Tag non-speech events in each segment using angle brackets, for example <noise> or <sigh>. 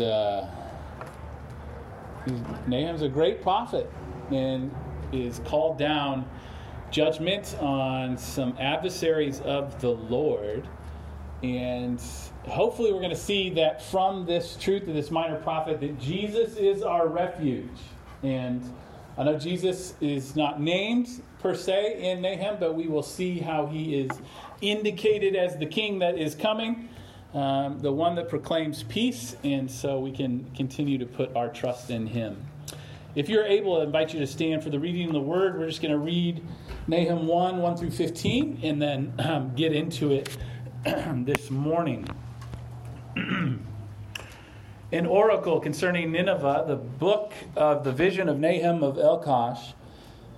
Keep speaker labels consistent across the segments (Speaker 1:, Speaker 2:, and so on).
Speaker 1: uh, Nahum's a great prophet and is called down judgment on some adversaries of the Lord. And hopefully, we're going to see that from this truth of this minor prophet that Jesus is our refuge. And I know Jesus is not named per se in Nahum, but we will see how he is indicated as the king that is coming, um, the one that proclaims peace, and so we can continue to put our trust in him. If you're able, I invite you to stand for the reading of the word. We're just going to read Nahum 1 1 through 15 and then <clears throat> um, get into it <clears throat> this morning. <clears throat> An oracle concerning Nineveh, the book of the vision of Nahum of Elkosh.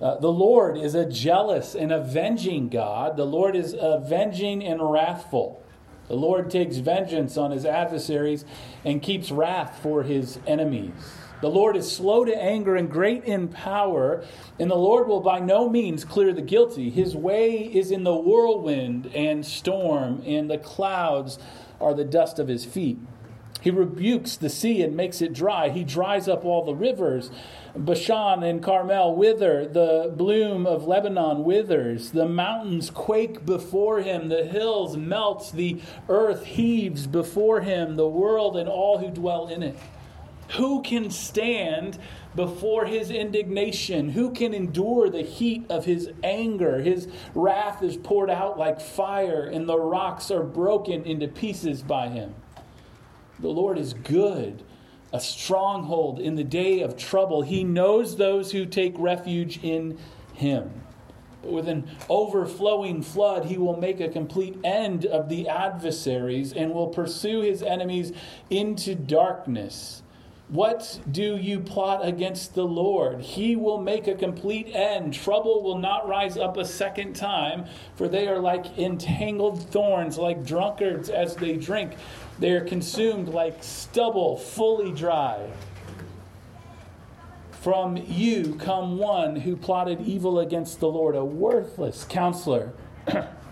Speaker 1: Uh, the Lord is a jealous and avenging God. The Lord is avenging and wrathful. The Lord takes vengeance on his adversaries and keeps wrath for his enemies. The Lord is slow to anger and great in power, and the Lord will by no means clear the guilty. His way is in the whirlwind and storm, and the clouds are the dust of his feet. He rebukes the sea and makes it dry. He dries up all the rivers. Bashan and Carmel wither. The bloom of Lebanon withers. The mountains quake before him. The hills melt. The earth heaves before him. The world and all who dwell in it. Who can stand before his indignation? Who can endure the heat of his anger? His wrath is poured out like fire, and the rocks are broken into pieces by him. The Lord is good, a stronghold in the day of trouble. He knows those who take refuge in him. With an overflowing flood, he will make a complete end of the adversaries and will pursue his enemies into darkness. What do you plot against the Lord? He will make a complete end. Trouble will not rise up a second time, for they are like entangled thorns, like drunkards as they drink. They are consumed like stubble, fully dry. From you come one who plotted evil against the Lord, a worthless counselor. <clears throat>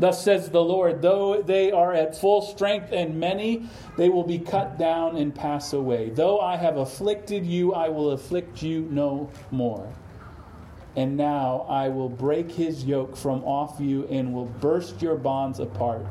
Speaker 1: Thus says the Lord, though they are at full strength and many, they will be cut down and pass away. Though I have afflicted you, I will afflict you no more. And now I will break his yoke from off you and will burst your bonds apart.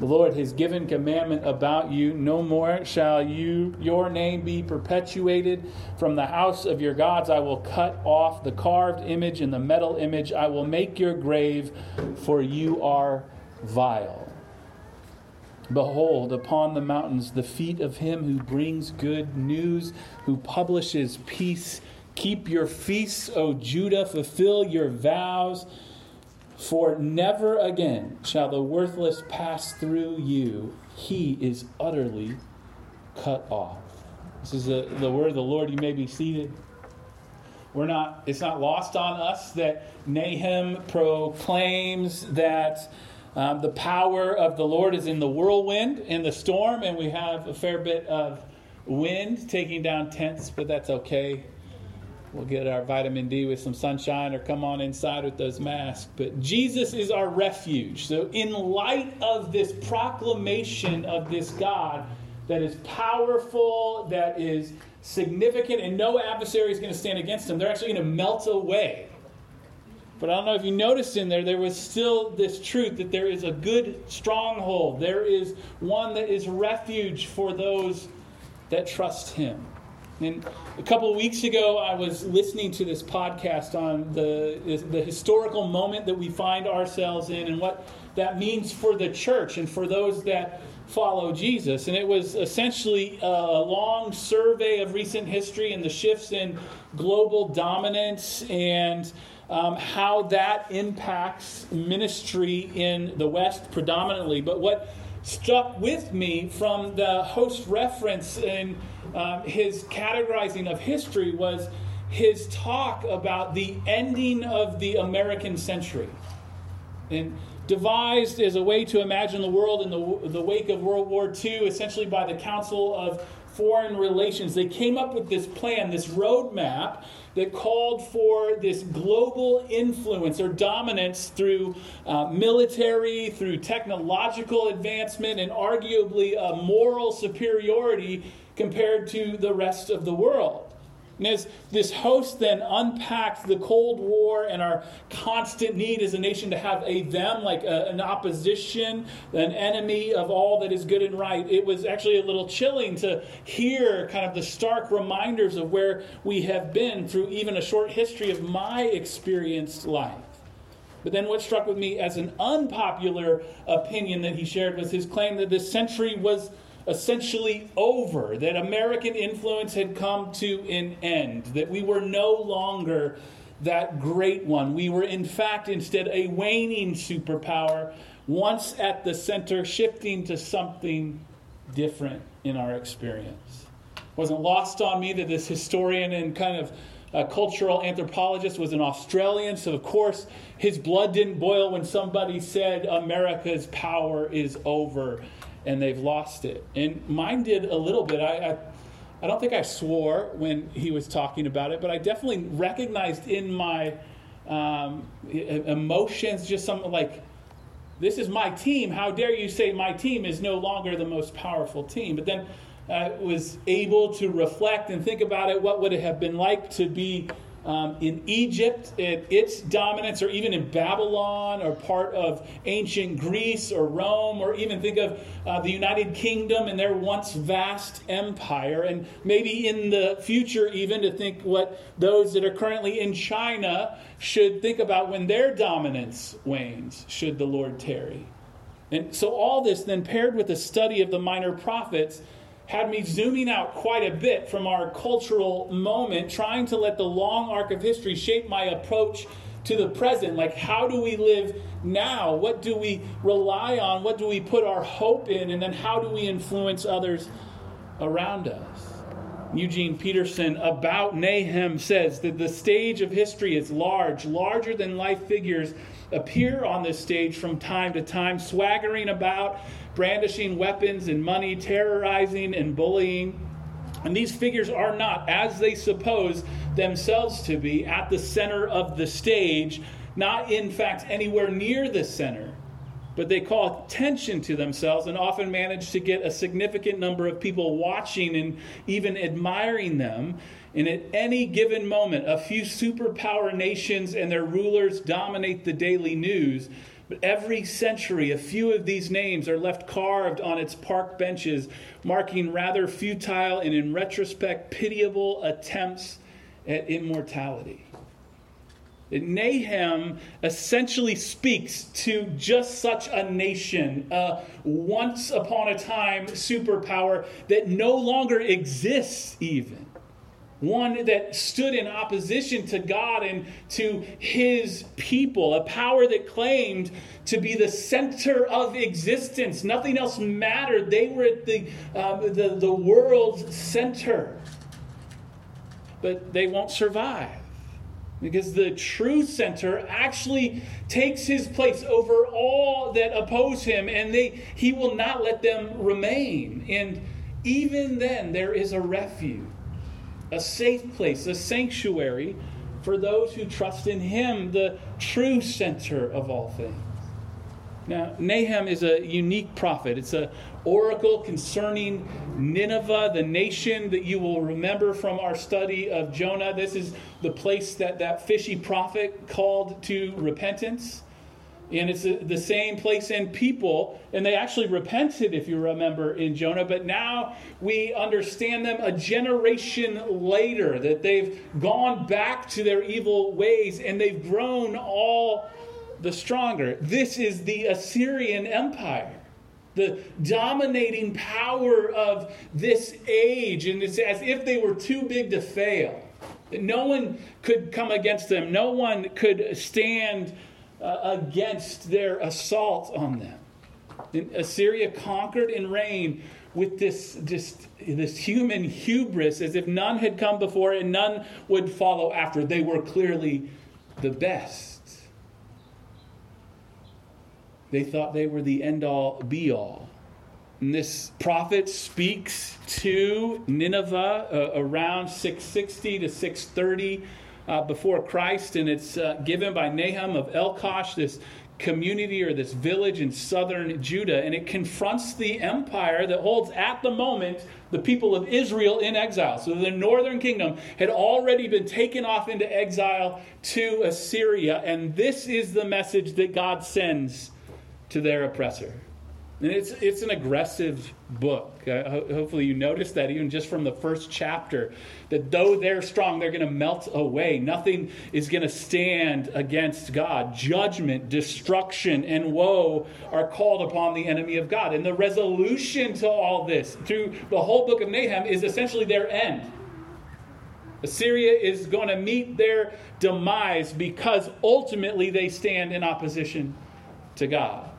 Speaker 1: The Lord has given commandment about you. No more shall you your name be perpetuated from the house of your gods. I will cut off the carved image and the metal image. I will make your grave, for you are vile. Behold, upon the mountains the feet of him who brings good news, who publishes peace. Keep your feasts, O Judah, fulfill your vows. For never again shall the worthless pass through you. He is utterly cut off. This is the, the word of the Lord. You may be seated. We're not, it's not lost on us that Nahum proclaims that um, the power of the Lord is in the whirlwind, in the storm, and we have a fair bit of wind taking down tents, but that's okay. We'll get our vitamin D with some sunshine or come on inside with those masks. But Jesus is our refuge. So, in light of this proclamation of this God that is powerful, that is significant, and no adversary is going to stand against him, they're actually going to melt away. But I don't know if you noticed in there, there was still this truth that there is a good stronghold. There is one that is refuge for those that trust him. And a couple weeks ago, I was listening to this podcast on the, the historical moment that we find ourselves in and what that means for the church and for those that follow Jesus. And it was essentially a long survey of recent history and the shifts in global dominance and um, how that impacts ministry in the West predominantly. But what struck with me from the host reference in um, his categorizing of history was his talk about the ending of the American century. And devised as a way to imagine the world in the, the wake of World War II, essentially by the Council of Foreign Relations. They came up with this plan, this roadmap that called for this global influence or dominance through uh, military, through technological advancement, and arguably a moral superiority compared to the rest of the world. And as this host then unpacks the Cold War and our constant need as a nation to have a them, like a, an opposition, an enemy of all that is good and right, it was actually a little chilling to hear kind of the stark reminders of where we have been through even a short history of my experienced life. But then what struck with me as an unpopular opinion that he shared was his claim that this century was essentially over, that American influence had come to an end, that we were no longer that great one. We were, in fact, instead a waning superpower, once at the center, shifting to something different in our experience. It wasn't lost on me that this historian and kind of a cultural anthropologist was an Australian, so of course his blood didn't boil when somebody said America's power is over and they've lost it. And mine did a little bit. I, I, I don't think I swore when he was talking about it, but I definitely recognized in my um, emotions just something like, this is my team. How dare you say my team is no longer the most powerful team? But then uh, was able to reflect and think about it. What would it have been like to be um, in Egypt, its dominance, or even in Babylon, or part of ancient Greece or Rome, or even think of uh, the United Kingdom and their once vast empire, and maybe in the future, even to think what those that are currently in China should think about when their dominance wanes, should the Lord tarry. And so, all this then paired with the study of the minor prophets had me zooming out quite a bit from our cultural moment, trying to let the long arc of history shape my approach to the present. Like, how do we live now? What do we rely on? What do we put our hope in? And then, how do we influence others around us? Eugene Peterson about Nahum says that the stage of history is large, larger than life figures appear on this stage from time to time, swaggering about, brandishing weapons and money, terrorizing and bullying. And these figures are not, as they suppose themselves to be, at the center of the stage, not in fact anywhere near the center. But they call attention to themselves and often manage to get a significant number of people watching and even admiring them. And at any given moment, a few superpower nations and their rulers dominate the daily news. But every century, a few of these names are left carved on its park benches, marking rather futile and, in retrospect, pitiable attempts at immortality. Nahum essentially speaks to just such a nation, a once upon a time superpower that no longer exists, even one that stood in opposition to God and to his people, a power that claimed to be the center of existence. Nothing else mattered. They were at the, uh, the, the world's center. But they won't survive because the true center actually takes his place over all that oppose him and they, he will not let them remain. And even then, there is a refuge a safe place, a sanctuary for those who trust in Him, the true center of all things. Now, Nahum is a unique prophet. It's an oracle concerning Nineveh, the nation that you will remember from our study of Jonah. This is the place that that fishy prophet called to repentance. And it's the same place and people. And they actually repented, if you remember, in Jonah. But now we understand them a generation later, that they've gone back to their evil ways and they've grown all the stronger. This is the Assyrian Empire, the dominating power of this age. And it's as if they were too big to fail. No one could come against them, no one could stand uh, against their assault on them. And Assyria conquered and reigned with this, just, this human hubris as if none had come before and none would follow after. They were clearly the best. They thought they were the end all be all. And this prophet speaks to Nineveh uh, around 660 to 630 uh, before Christ, and it's uh, given by Nahum of Elkosh, this community or this village in southern Judah, and it confronts the empire that holds at the moment the people of Israel in exile. So the northern kingdom had already been taken off into exile to Assyria, and this is the message that God sends to their oppressor. And it's, it's an aggressive book. Uh, ho- hopefully, you noticed that even just from the first chapter, that though they're strong, they're going to melt away. Nothing is going to stand against God. Judgment, destruction, and woe are called upon the enemy of God. And the resolution to all this through the whole book of Nahum is essentially their end. Assyria is going to meet their demise because ultimately they stand in opposition to God.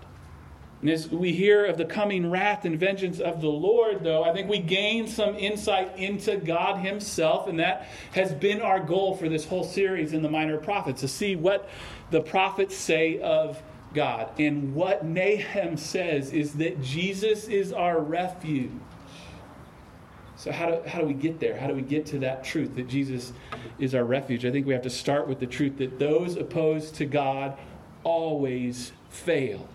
Speaker 1: And as we hear of the coming wrath and vengeance of the Lord, though, I think we gain some insight into God Himself, and that has been our goal for this whole series in the Minor Prophets to see what the prophets say of God. And what Nahum says is that Jesus is our refuge. So, how do, how do we get there? How do we get to that truth that Jesus is our refuge? I think we have to start with the truth that those opposed to God always fail.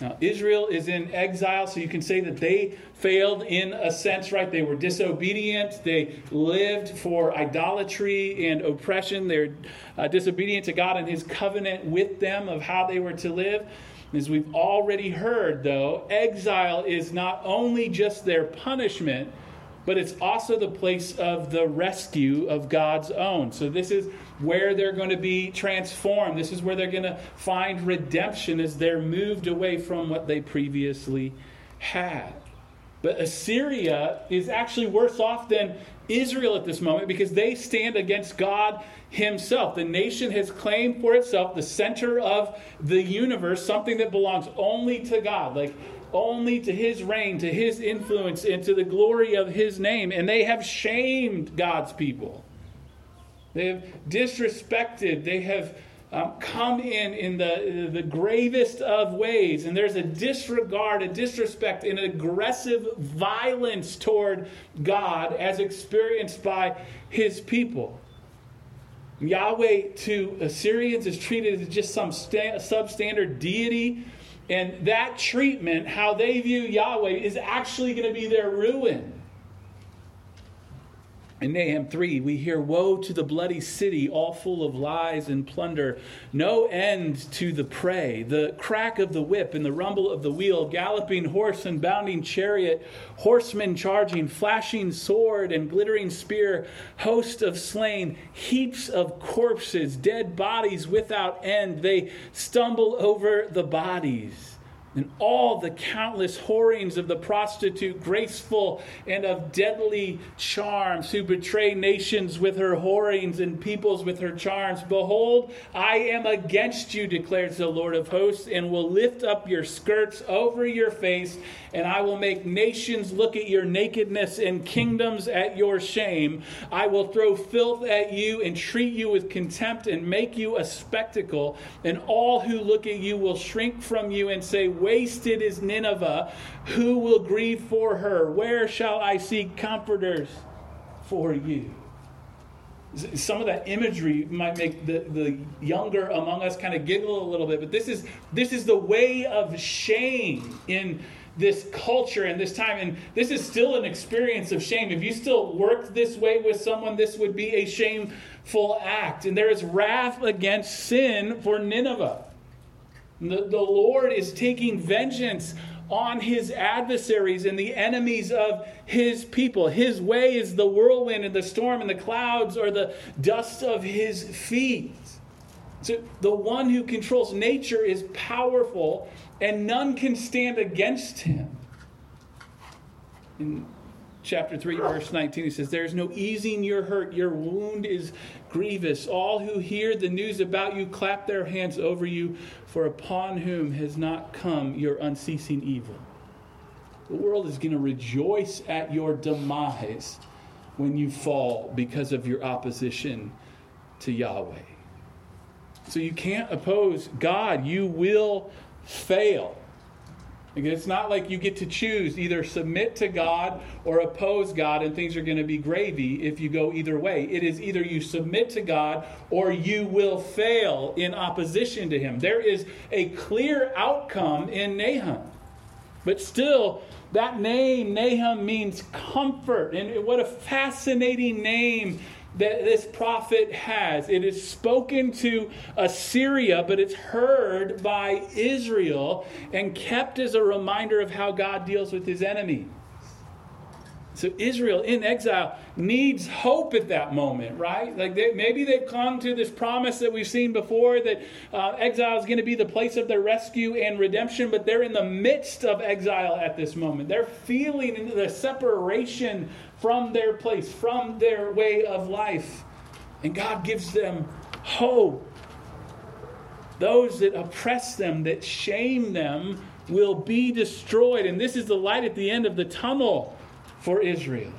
Speaker 1: Now, Israel is in exile, so you can say that they failed in a sense, right? They were disobedient. They lived for idolatry and oppression. They're uh, disobedient to God and His covenant with them of how they were to live. As we've already heard, though, exile is not only just their punishment, but it's also the place of the rescue of God's own. So, this is where they're going to be transformed. This is where they're going to find redemption as they're moved away from what they previously had. But Assyria is actually worse off than Israel at this moment because they stand against God Himself. The nation has claimed for itself the center of the universe, something that belongs only to God. Like, only to his reign, to his influence, and to the glory of his name. And they have shamed God's people. They have disrespected, they have um, come in in the, the gravest of ways. And there's a disregard, a disrespect, an aggressive violence toward God as experienced by his people. Yahweh to Assyrians is treated as just some sta- substandard deity and that treatment, how they view Yahweh, is actually going to be their ruin. In Nahum 3, we hear, Woe to the bloody city, all full of lies and plunder. No end to the prey. The crack of the whip and the rumble of the wheel, galloping horse and bounding chariot, horsemen charging, flashing sword and glittering spear, host of slain, heaps of corpses, dead bodies without end. They stumble over the bodies and all the countless whorings of the prostitute, graceful and of deadly charms, who betray nations with her whorings and peoples with her charms. Behold, I am against you, declares the Lord of hosts, and will lift up your skirts over your face, and I will make nations look at your nakedness and kingdoms at your shame. I will throw filth at you and treat you with contempt and make you a spectacle, and all who look at you will shrink from you and say, wasted is Nineveh. Who will grieve for her? Where shall I seek comforters for you? Some of that imagery might make the, the younger among us kind of giggle a little bit, but this is this is the way of shame in this culture and this time. And this is still an experience of shame. If you still worked this way with someone, this would be a shameful act. And there is wrath against sin for Nineveh. The, the Lord is taking vengeance on his adversaries and the enemies of his people. His way is the whirlwind and the storm, and the clouds are the dust of his feet. So the one who controls nature is powerful, and none can stand against him. In chapter 3, verse 19, he says, There is no easing your hurt. Your wound is grievous. All who hear the news about you clap their hands over you, for upon whom has not come your unceasing evil. The world is going to rejoice at your demise when you fall because of your opposition to Yahweh. So you can't oppose God. You will fail. It's not like you get to choose either submit to God or oppose God and things are going to be gravy if you go either way. It is either you submit to God or you will fail in opposition to Him. There is a clear outcome in Nahum. But still, that name, Nahum, means comfort. And what a fascinating name that this prophet has. It is spoken to Assyria, but it's heard by Israel and kept as a reminder of how God deals with his enemies. So Israel in exile needs hope at that moment, right? Like they, maybe they've clung to this promise that we've seen before that uh, exile is going to be the place of their rescue and redemption, but they're in the midst of exile at this moment. They're feeling the separation from their place, from their way of life, and God gives them hope. Those that oppress them, that shame them, will be destroyed, and this is the light at the end of the tunnel for Israel.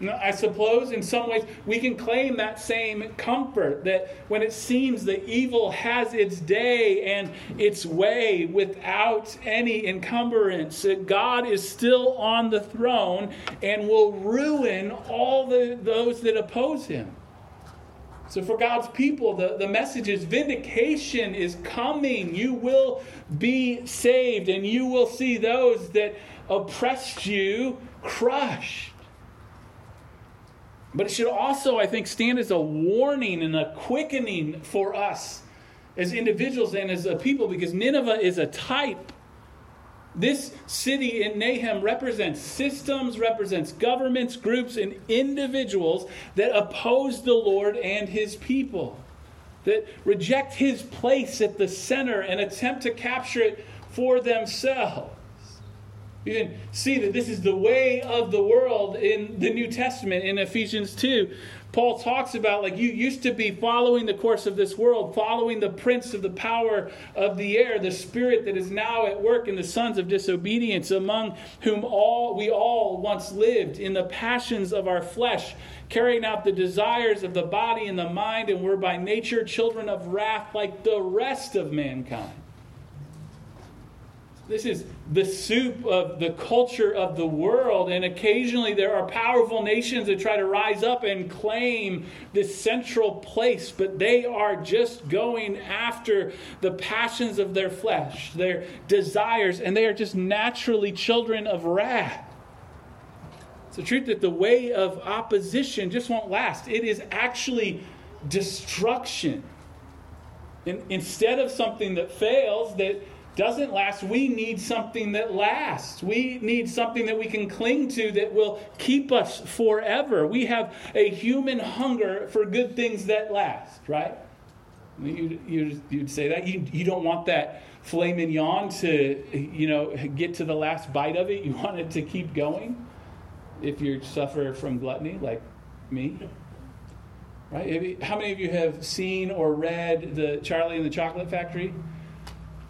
Speaker 1: I suppose in some ways we can claim that same comfort that when it seems that evil has its day and its way without any encumbrance, that God is still on the throne and will ruin all the, those that oppose him. So, for God's people, the, the message is vindication is coming. You will be saved, and you will see those that oppressed you crushed. But it should also, I think, stand as a warning and a quickening for us as individuals and as a people because Nineveh is a type. This city in Nahum represents systems, represents governments, groups, and individuals that oppose the Lord and his people, that reject his place at the center and attempt to capture it for themselves. You can see that this is the way of the world in the New Testament in Ephesians 2. Paul talks about like you used to be following the course of this world, following the prince of the power of the air, the spirit that is now at work in the sons of disobedience, among whom all we all once lived in the passions of our flesh, carrying out the desires of the body and the mind, and were by nature children of wrath like the rest of mankind. This is the soup of the culture of the world. And occasionally there are powerful nations that try to rise up and claim this central place, but they are just going after the passions of their flesh, their desires, and they are just naturally children of wrath. It's the truth that the way of opposition just won't last, it is actually destruction. And instead of something that fails, that doesn't last, we need something that lasts. We need something that we can cling to that will keep us forever. We have a human hunger for good things that last, right? You, you, you'd say that. You, you don't want that filet mignon to, you know, get to the last bite of it. You want it to keep going if you suffer from gluttony like me. Right? How many of you have seen or read the Charlie and the Chocolate Factory?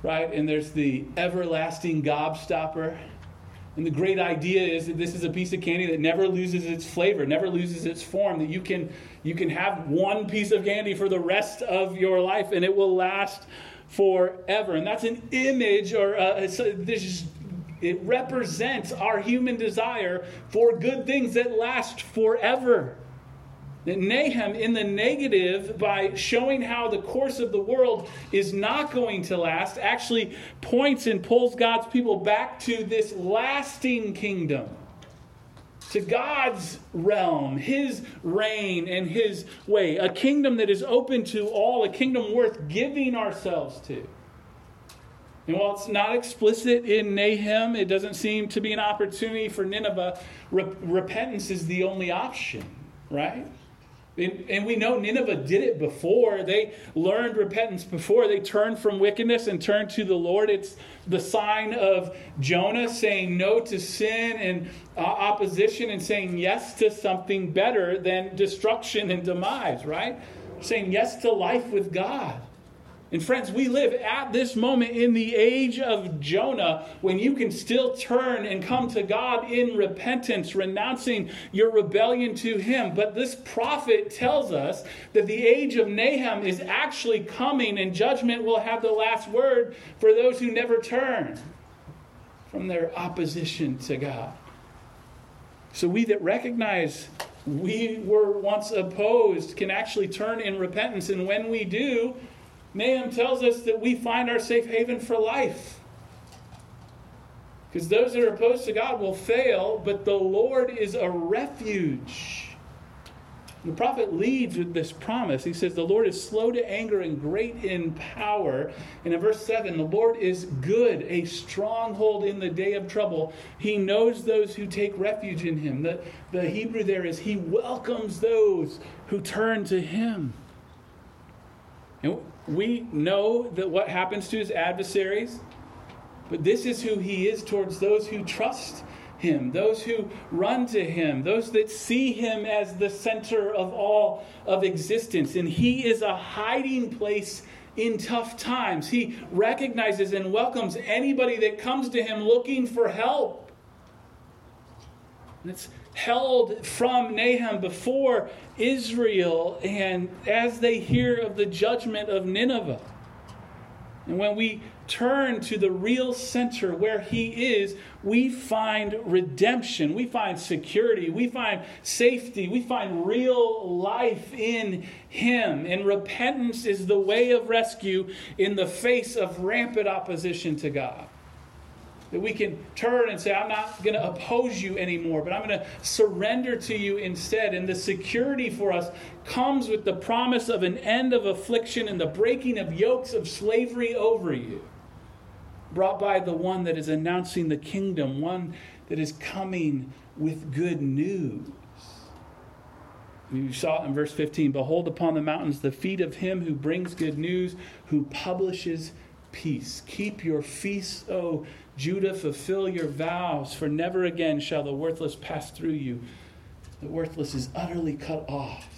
Speaker 1: Right? And there's the everlasting gobstopper. And the great idea is that this is a piece of candy that never loses its flavor, never loses its form, that you can, you can have one piece of candy for the rest of your life and it will last forever. And that's an image or uh, this it represents our human desire for good things that last forever. Nahum, in the negative, by showing how the course of the world is not going to last, actually points and pulls God's people back to this lasting kingdom, to God's realm, His reign, and His way. A kingdom that is open to all, a kingdom worth giving ourselves to. And while it's not explicit in Nahum, it doesn't seem to be an opportunity for Nineveh. Re- repentance is the only option, right? And we know Nineveh did it before. They learned repentance before. They turned from wickedness and turned to the Lord. It's the sign of Jonah saying no to sin and uh, opposition and saying yes to something better than destruction and demise, right? Saying yes to life with God. And friends, we live at this moment in the age of Jonah when you can still turn and come to God in repentance, renouncing your rebellion to Him. But this prophet tells us that the age of Nahum is actually coming and judgment will have the last word for those who never turn from their opposition to God. So we that recognize we were once opposed can actually turn in repentance. And when we do, Nahum tells us that we find our safe haven for life. Because those that are opposed to God will fail, but the Lord is a refuge. The prophet leads with this promise. He says, The Lord is slow to anger and great in power. And in verse 7, the Lord is good, a stronghold in the day of trouble. He knows those who take refuge in him. The, the Hebrew there is, He welcomes those who turn to Him. And we know that what happens to his adversaries, but this is who he is towards those who trust him, those who run to him, those that see him as the center of all of existence. And he is a hiding place in tough times. He recognizes and welcomes anybody that comes to him looking for help. Held from Nahum before Israel, and as they hear of the judgment of Nineveh. And when we turn to the real center where He is, we find redemption, we find security, we find safety, we find real life in Him. And repentance is the way of rescue in the face of rampant opposition to God. That we can turn and say, I'm not going to oppose you anymore, but I'm going to surrender to you instead. And the security for us comes with the promise of an end of affliction and the breaking of yokes of slavery over you, brought by the one that is announcing the kingdom, one that is coming with good news. You saw it in verse 15 Behold upon the mountains the feet of him who brings good news, who publishes peace. Keep your feasts, O Judah, fulfill your vows, for never again shall the worthless pass through you. The worthless is utterly cut off.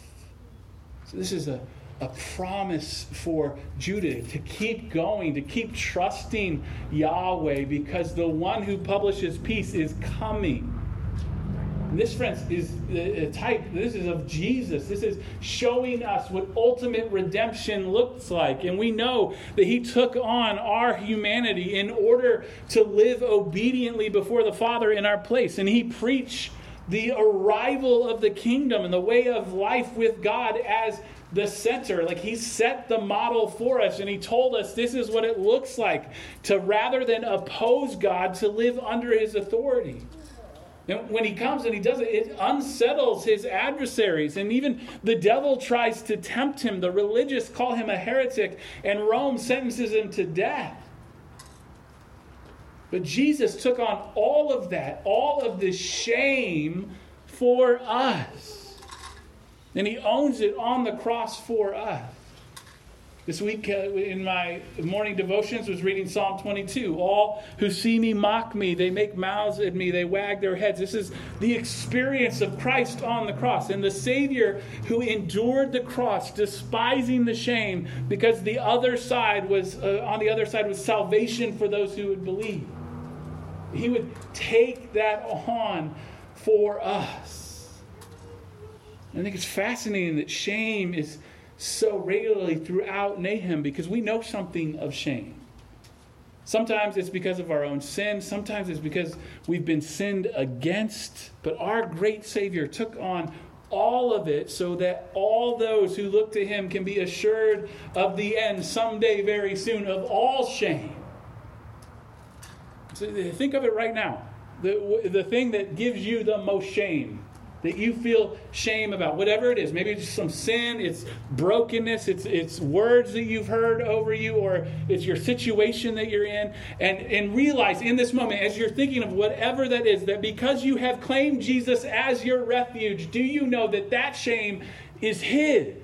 Speaker 1: So, this is a, a promise for Judah to keep going, to keep trusting Yahweh, because the one who publishes peace is coming. This, friends, is a type, this is of Jesus. This is showing us what ultimate redemption looks like. And we know that He took on our humanity in order to live obediently before the Father in our place. And He preached the arrival of the kingdom and the way of life with God as the center. Like he set the model for us and he told us this is what it looks like to rather than oppose God, to live under his authority. And when he comes and he does it, it unsettles his adversaries. And even the devil tries to tempt him. The religious call him a heretic, and Rome sentences him to death. But Jesus took on all of that, all of the shame for us. And he owns it on the cross for us. This week uh, in my morning devotions was reading Psalm 22. All who see me mock me, they make mouths at me, they wag their heads. This is the experience of Christ on the cross and the Savior who endured the cross, despising the shame, because the other side was uh, on the other side was salvation for those who would believe. He would take that on for us. I think it's fascinating that shame is so regularly throughout Nahum because we know something of shame. Sometimes it's because of our own sin, sometimes it's because we've been sinned against, but our great Savior took on all of it so that all those who look to him can be assured of the end someday very soon of all shame. So think of it right now. The, the thing that gives you the most shame that you feel shame about, whatever it is. Maybe it's some sin, it's brokenness, it's, it's words that you've heard over you, or it's your situation that you're in. And, and realize in this moment, as you're thinking of whatever that is, that because you have claimed Jesus as your refuge, do you know that that shame is His?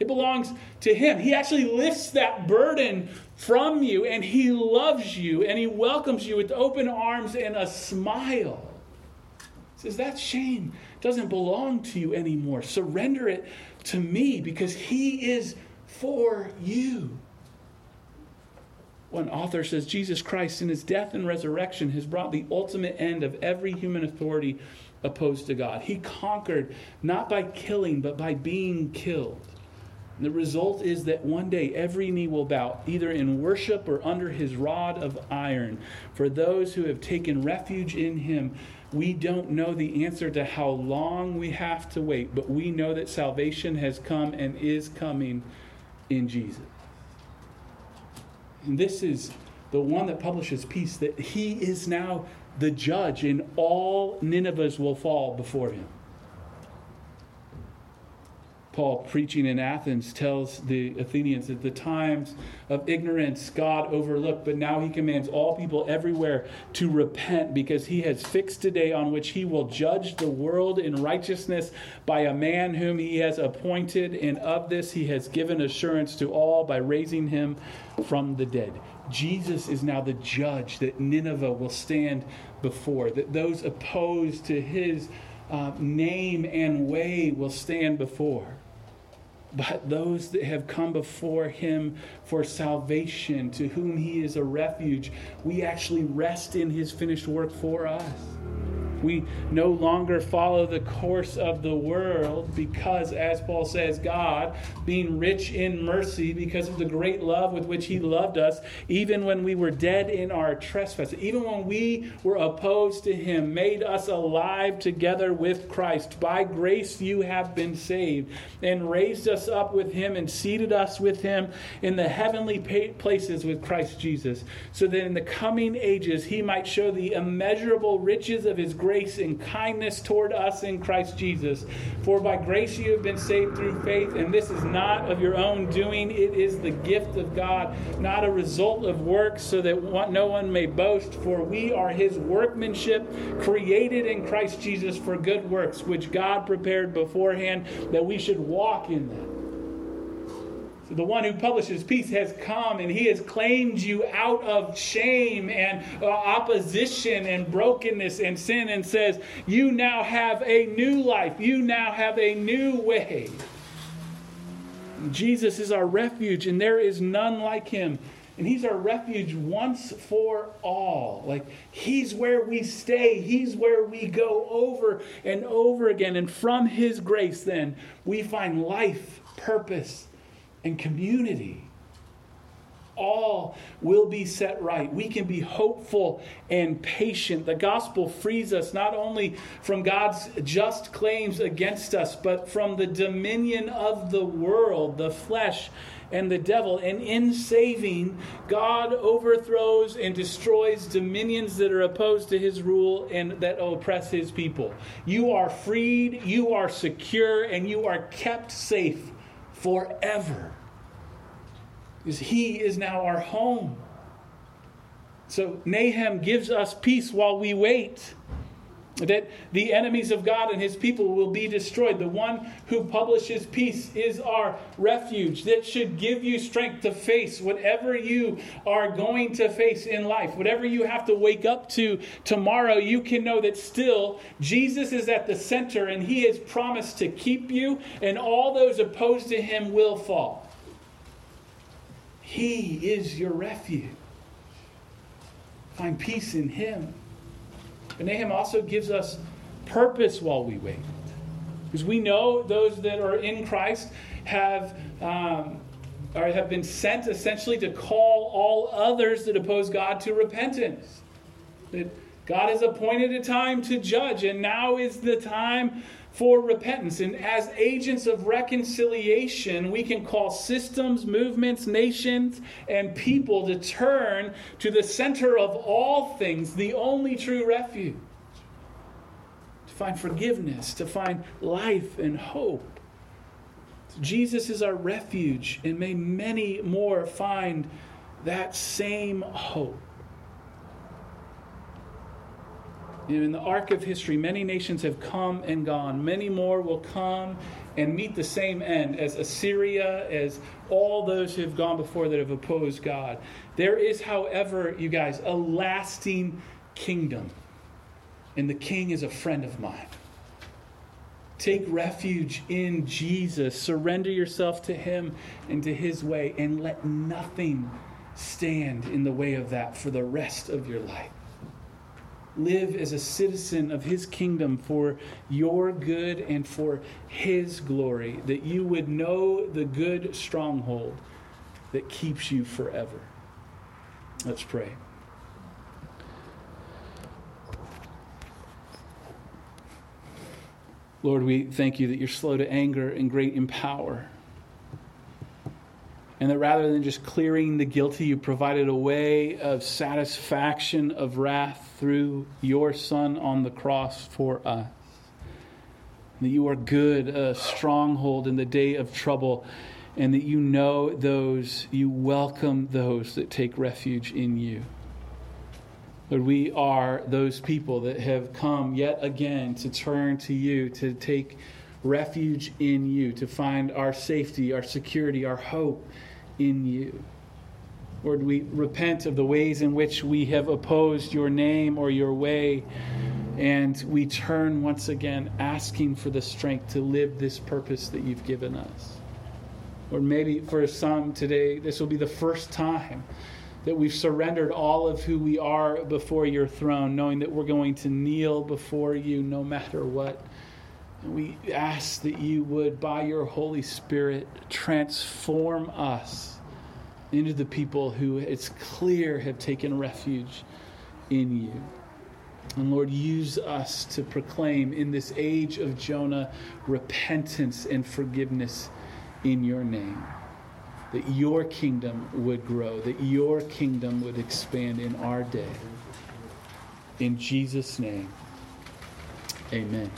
Speaker 1: It belongs to Him. He actually lifts that burden from you, and He loves you, and He welcomes you with open arms and a smile says that shame doesn't belong to you anymore. Surrender it to me because he is for you. One author says Jesus Christ, in his death and resurrection, has brought the ultimate end of every human authority opposed to God. He conquered not by killing, but by being killed. And the result is that one day every knee will bow, either in worship or under his rod of iron. For those who have taken refuge in him, we don't know the answer to how long we have to wait, but we know that salvation has come and is coming in Jesus. And this is the one that publishes peace, that he is now the judge, and all Ninevehs will fall before him. Paul, preaching in Athens, tells the Athenians that the times of ignorance God overlooked, but now he commands all people everywhere to repent because he has fixed a day on which he will judge the world in righteousness by a man whom he has appointed, and of this he has given assurance to all by raising him from the dead. Jesus is now the judge that Nineveh will stand before, that those opposed to his uh, name and way will stand before but those that have come before him for salvation, to whom he is a refuge, we actually rest in his finished work for us. We no longer follow the course of the world because, as Paul says, God, being rich in mercy because of the great love with which He loved us, even when we were dead in our trespasses, even when we were opposed to Him, made us alive together with Christ. By grace you have been saved, and raised us up with Him and seated us with Him in the heavenly places with Christ Jesus, so that in the coming ages He might show the immeasurable riches of His grace grace and kindness toward us in Christ Jesus. For by grace you have been saved through faith, and this is not of your own doing, it is the gift of God, not a result of works, so that no one may boast. For we are his workmanship, created in Christ Jesus for good works, which God prepared beforehand that we should walk in them the one who publishes peace has come and he has claimed you out of shame and uh, opposition and brokenness and sin and says, You now have a new life. You now have a new way. Jesus is our refuge, and there is none like him. And he's our refuge once for all. Like he's where we stay, he's where we go over and over again. And from his grace, then, we find life, purpose, and community. All will be set right. We can be hopeful and patient. The gospel frees us not only from God's just claims against us, but from the dominion of the world, the flesh, and the devil. And in saving, God overthrows and destroys dominions that are opposed to his rule and that oppress his people. You are freed, you are secure, and you are kept safe forever. Because He is now our home. So Nahum gives us peace while we wait. That the enemies of God and his people will be destroyed. The one who publishes peace is our refuge. That should give you strength to face whatever you are going to face in life. Whatever you have to wake up to tomorrow, you can know that still Jesus is at the center and he has promised to keep you, and all those opposed to him will fall. He is your refuge. Find peace in Him. But Nahum also gives us purpose while we wait. Because we know those that are in Christ have, um, or have been sent essentially to call all others that oppose God to repentance. That God has appointed a time to judge, and now is the time for repentance. And as agents of reconciliation, we can call systems, movements, nations, and people to turn to the center of all things, the only true refuge, to find forgiveness, to find life and hope. Jesus is our refuge, and may many more find that same hope. In the arc of history, many nations have come and gone. Many more will come and meet the same end as Assyria, as all those who have gone before that have opposed God. There is, however, you guys, a lasting kingdom, and the king is a friend of mine. Take refuge in Jesus. Surrender yourself to him and to his way, and let nothing stand in the way of that for the rest of your life live as a citizen of his kingdom for your good and for his glory, that you would know the good stronghold that keeps you forever. Let's pray. Lord, we thank you that you're slow to anger and great in power. And that rather than just clearing the guilty, you provided a way of satisfaction of wrath through your Son on the cross for us. That you are good, a stronghold in the day of trouble, and that you know those, you welcome those that take refuge in you. Lord, we are those people that have come yet again to turn to you, to take refuge in you, to find our safety, our security, our hope in you. Lord, we repent of the ways in which we have opposed your name or your way, and we turn once again asking for the strength to live this purpose that you've given us. Or maybe for some today, this will be the first time that we've surrendered all of who we are before your throne, knowing that we're going to kneel before you no matter what. We ask that you would, by your Holy Spirit, transform us into the people who it's clear have taken refuge in you. And Lord, use us to proclaim in this age of Jonah repentance and forgiveness in your name. That your kingdom would grow, that your kingdom would expand in our day. In Jesus' name, amen.